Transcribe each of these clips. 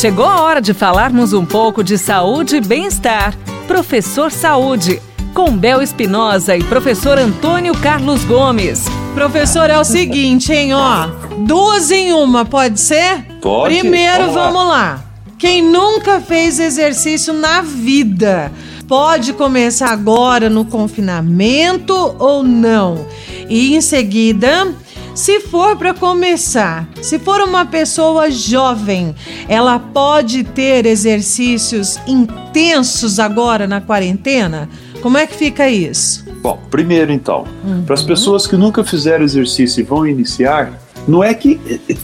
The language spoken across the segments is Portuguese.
Chegou a hora de falarmos um pouco de saúde e bem-estar. Professor Saúde, com Bel Espinosa e professor Antônio Carlos Gomes. Professor, é o seguinte, hein, ó. Duas em uma, pode ser? Pode. Primeiro, Vamos lá. vamos lá. Quem nunca fez exercício na vida, pode começar agora no confinamento ou não? E em seguida, se for para começar, se for uma pessoa jovem, ela pode ter exercícios intensos agora na quarentena? Como é que fica isso? Bom, primeiro então, para as pessoas que nunca fizeram exercício e vão iniciar, não é que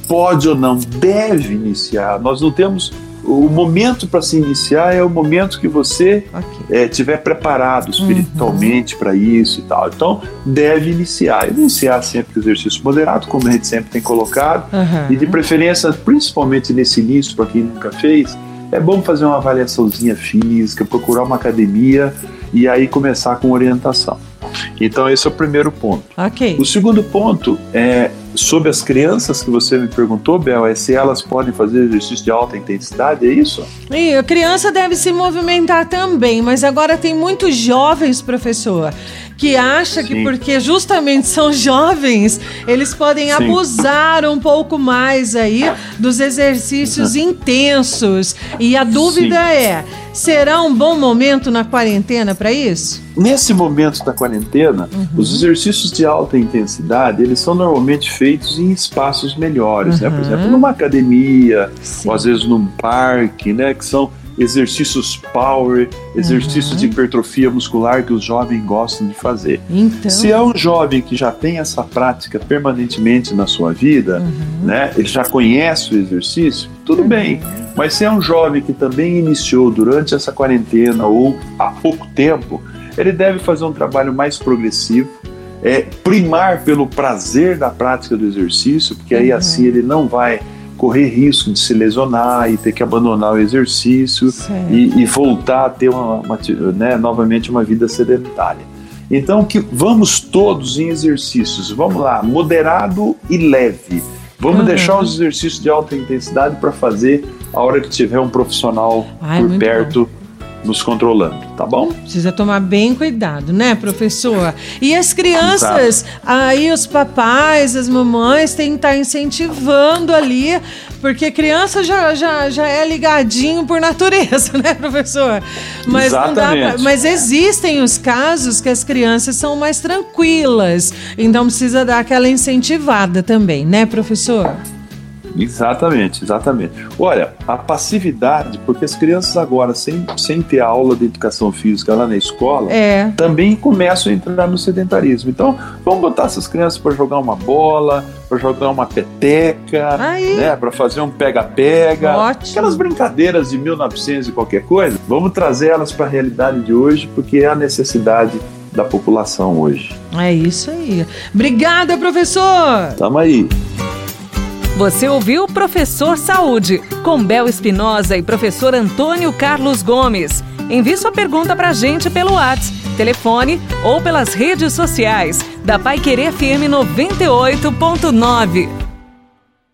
pode ou não, deve iniciar. Nós não temos. O momento para se iniciar é o momento que você Ok. eh, tiver preparado espiritualmente para isso e tal. Então, deve iniciar. Iniciar sempre com exercício moderado, como a gente sempre tem colocado, Aham. e de preferência, principalmente nesse início, para quem nunca fez, é bom fazer uma avaliaçãozinha física, procurar uma academia e aí começar com orientação. Então, esse é o primeiro ponto. Ok. O segundo ponto é sobre as crianças que você me perguntou, Bel, é se elas podem fazer exercício de alta intensidade, é isso? E a criança deve se movimentar também, mas agora tem muitos jovens, professor, que acha que Sim. porque justamente são jovens, eles podem Sim. abusar um pouco mais aí dos exercícios intensos. E a dúvida Sim. é, será um bom momento na quarentena para isso? Nesse momento da quarentena, Uhum. os exercícios de alta intensidade, eles são normalmente feitos em espaços melhores, né? Por Uhum. exemplo, numa academia, ou às vezes num parque, né? Que são exercícios power, exercícios Uhum. de hipertrofia muscular que os jovens gostam de fazer. Então, Se é um jovem que já tem essa prática permanentemente na sua vida, Uhum. né, ele já conhece o exercício, tudo bem. Mas se é um jovem que também iniciou durante essa quarentena ou há pouco tempo, ele deve fazer um trabalho mais progressivo, é, primar pelo prazer da prática do exercício, porque aí Uhum. assim ele não vai correr risco de se lesionar e ter que abandonar o exercício e, e voltar a ter uma, uma né, novamente uma vida sedentária. Então que vamos todos em exercícios, vamos lá, moderado e leve. Vamos Uhum. deixar os exercícios de alta intensidade para fazer a hora que tiver um profissional Ai, por perto nos controlando, tá bom? Precisa tomar bem cuidado, né, professor? E as crianças, aí os papais, as mamães têm que estar incentivando ali, porque criança já, já, já é ligadinho por natureza, né, professor? Mas não dá pra, Exatamente. Mas existem os casos que as crianças são mais tranquilas, então precisa dar aquela incentivada também, né, professor? Exatamente, exatamente. Olha, a passividade, porque as crianças agora, sem, sem ter aula de educação física lá na escola, É. também começam a entrar no sedentarismo. Então, vamos botar essas crianças para jogar uma bola, para jogar uma peteca, Aí. né, para fazer um pega-pega. Aquelas brincadeiras de 1900 e qualquer coisa, vamos trazer elas para a realidade de hoje, porque é a necessidade da população hoje. É isso aí. Obrigada, professor! Tamo aí. Você ouviu Professor Saúde, com Bel Espinosa e professor Antônio Carlos Gomes. Envie sua pergunta pra gente pelo WhatsApp, telefone ou pelas redes sociais da Pai Querer FM 98.9.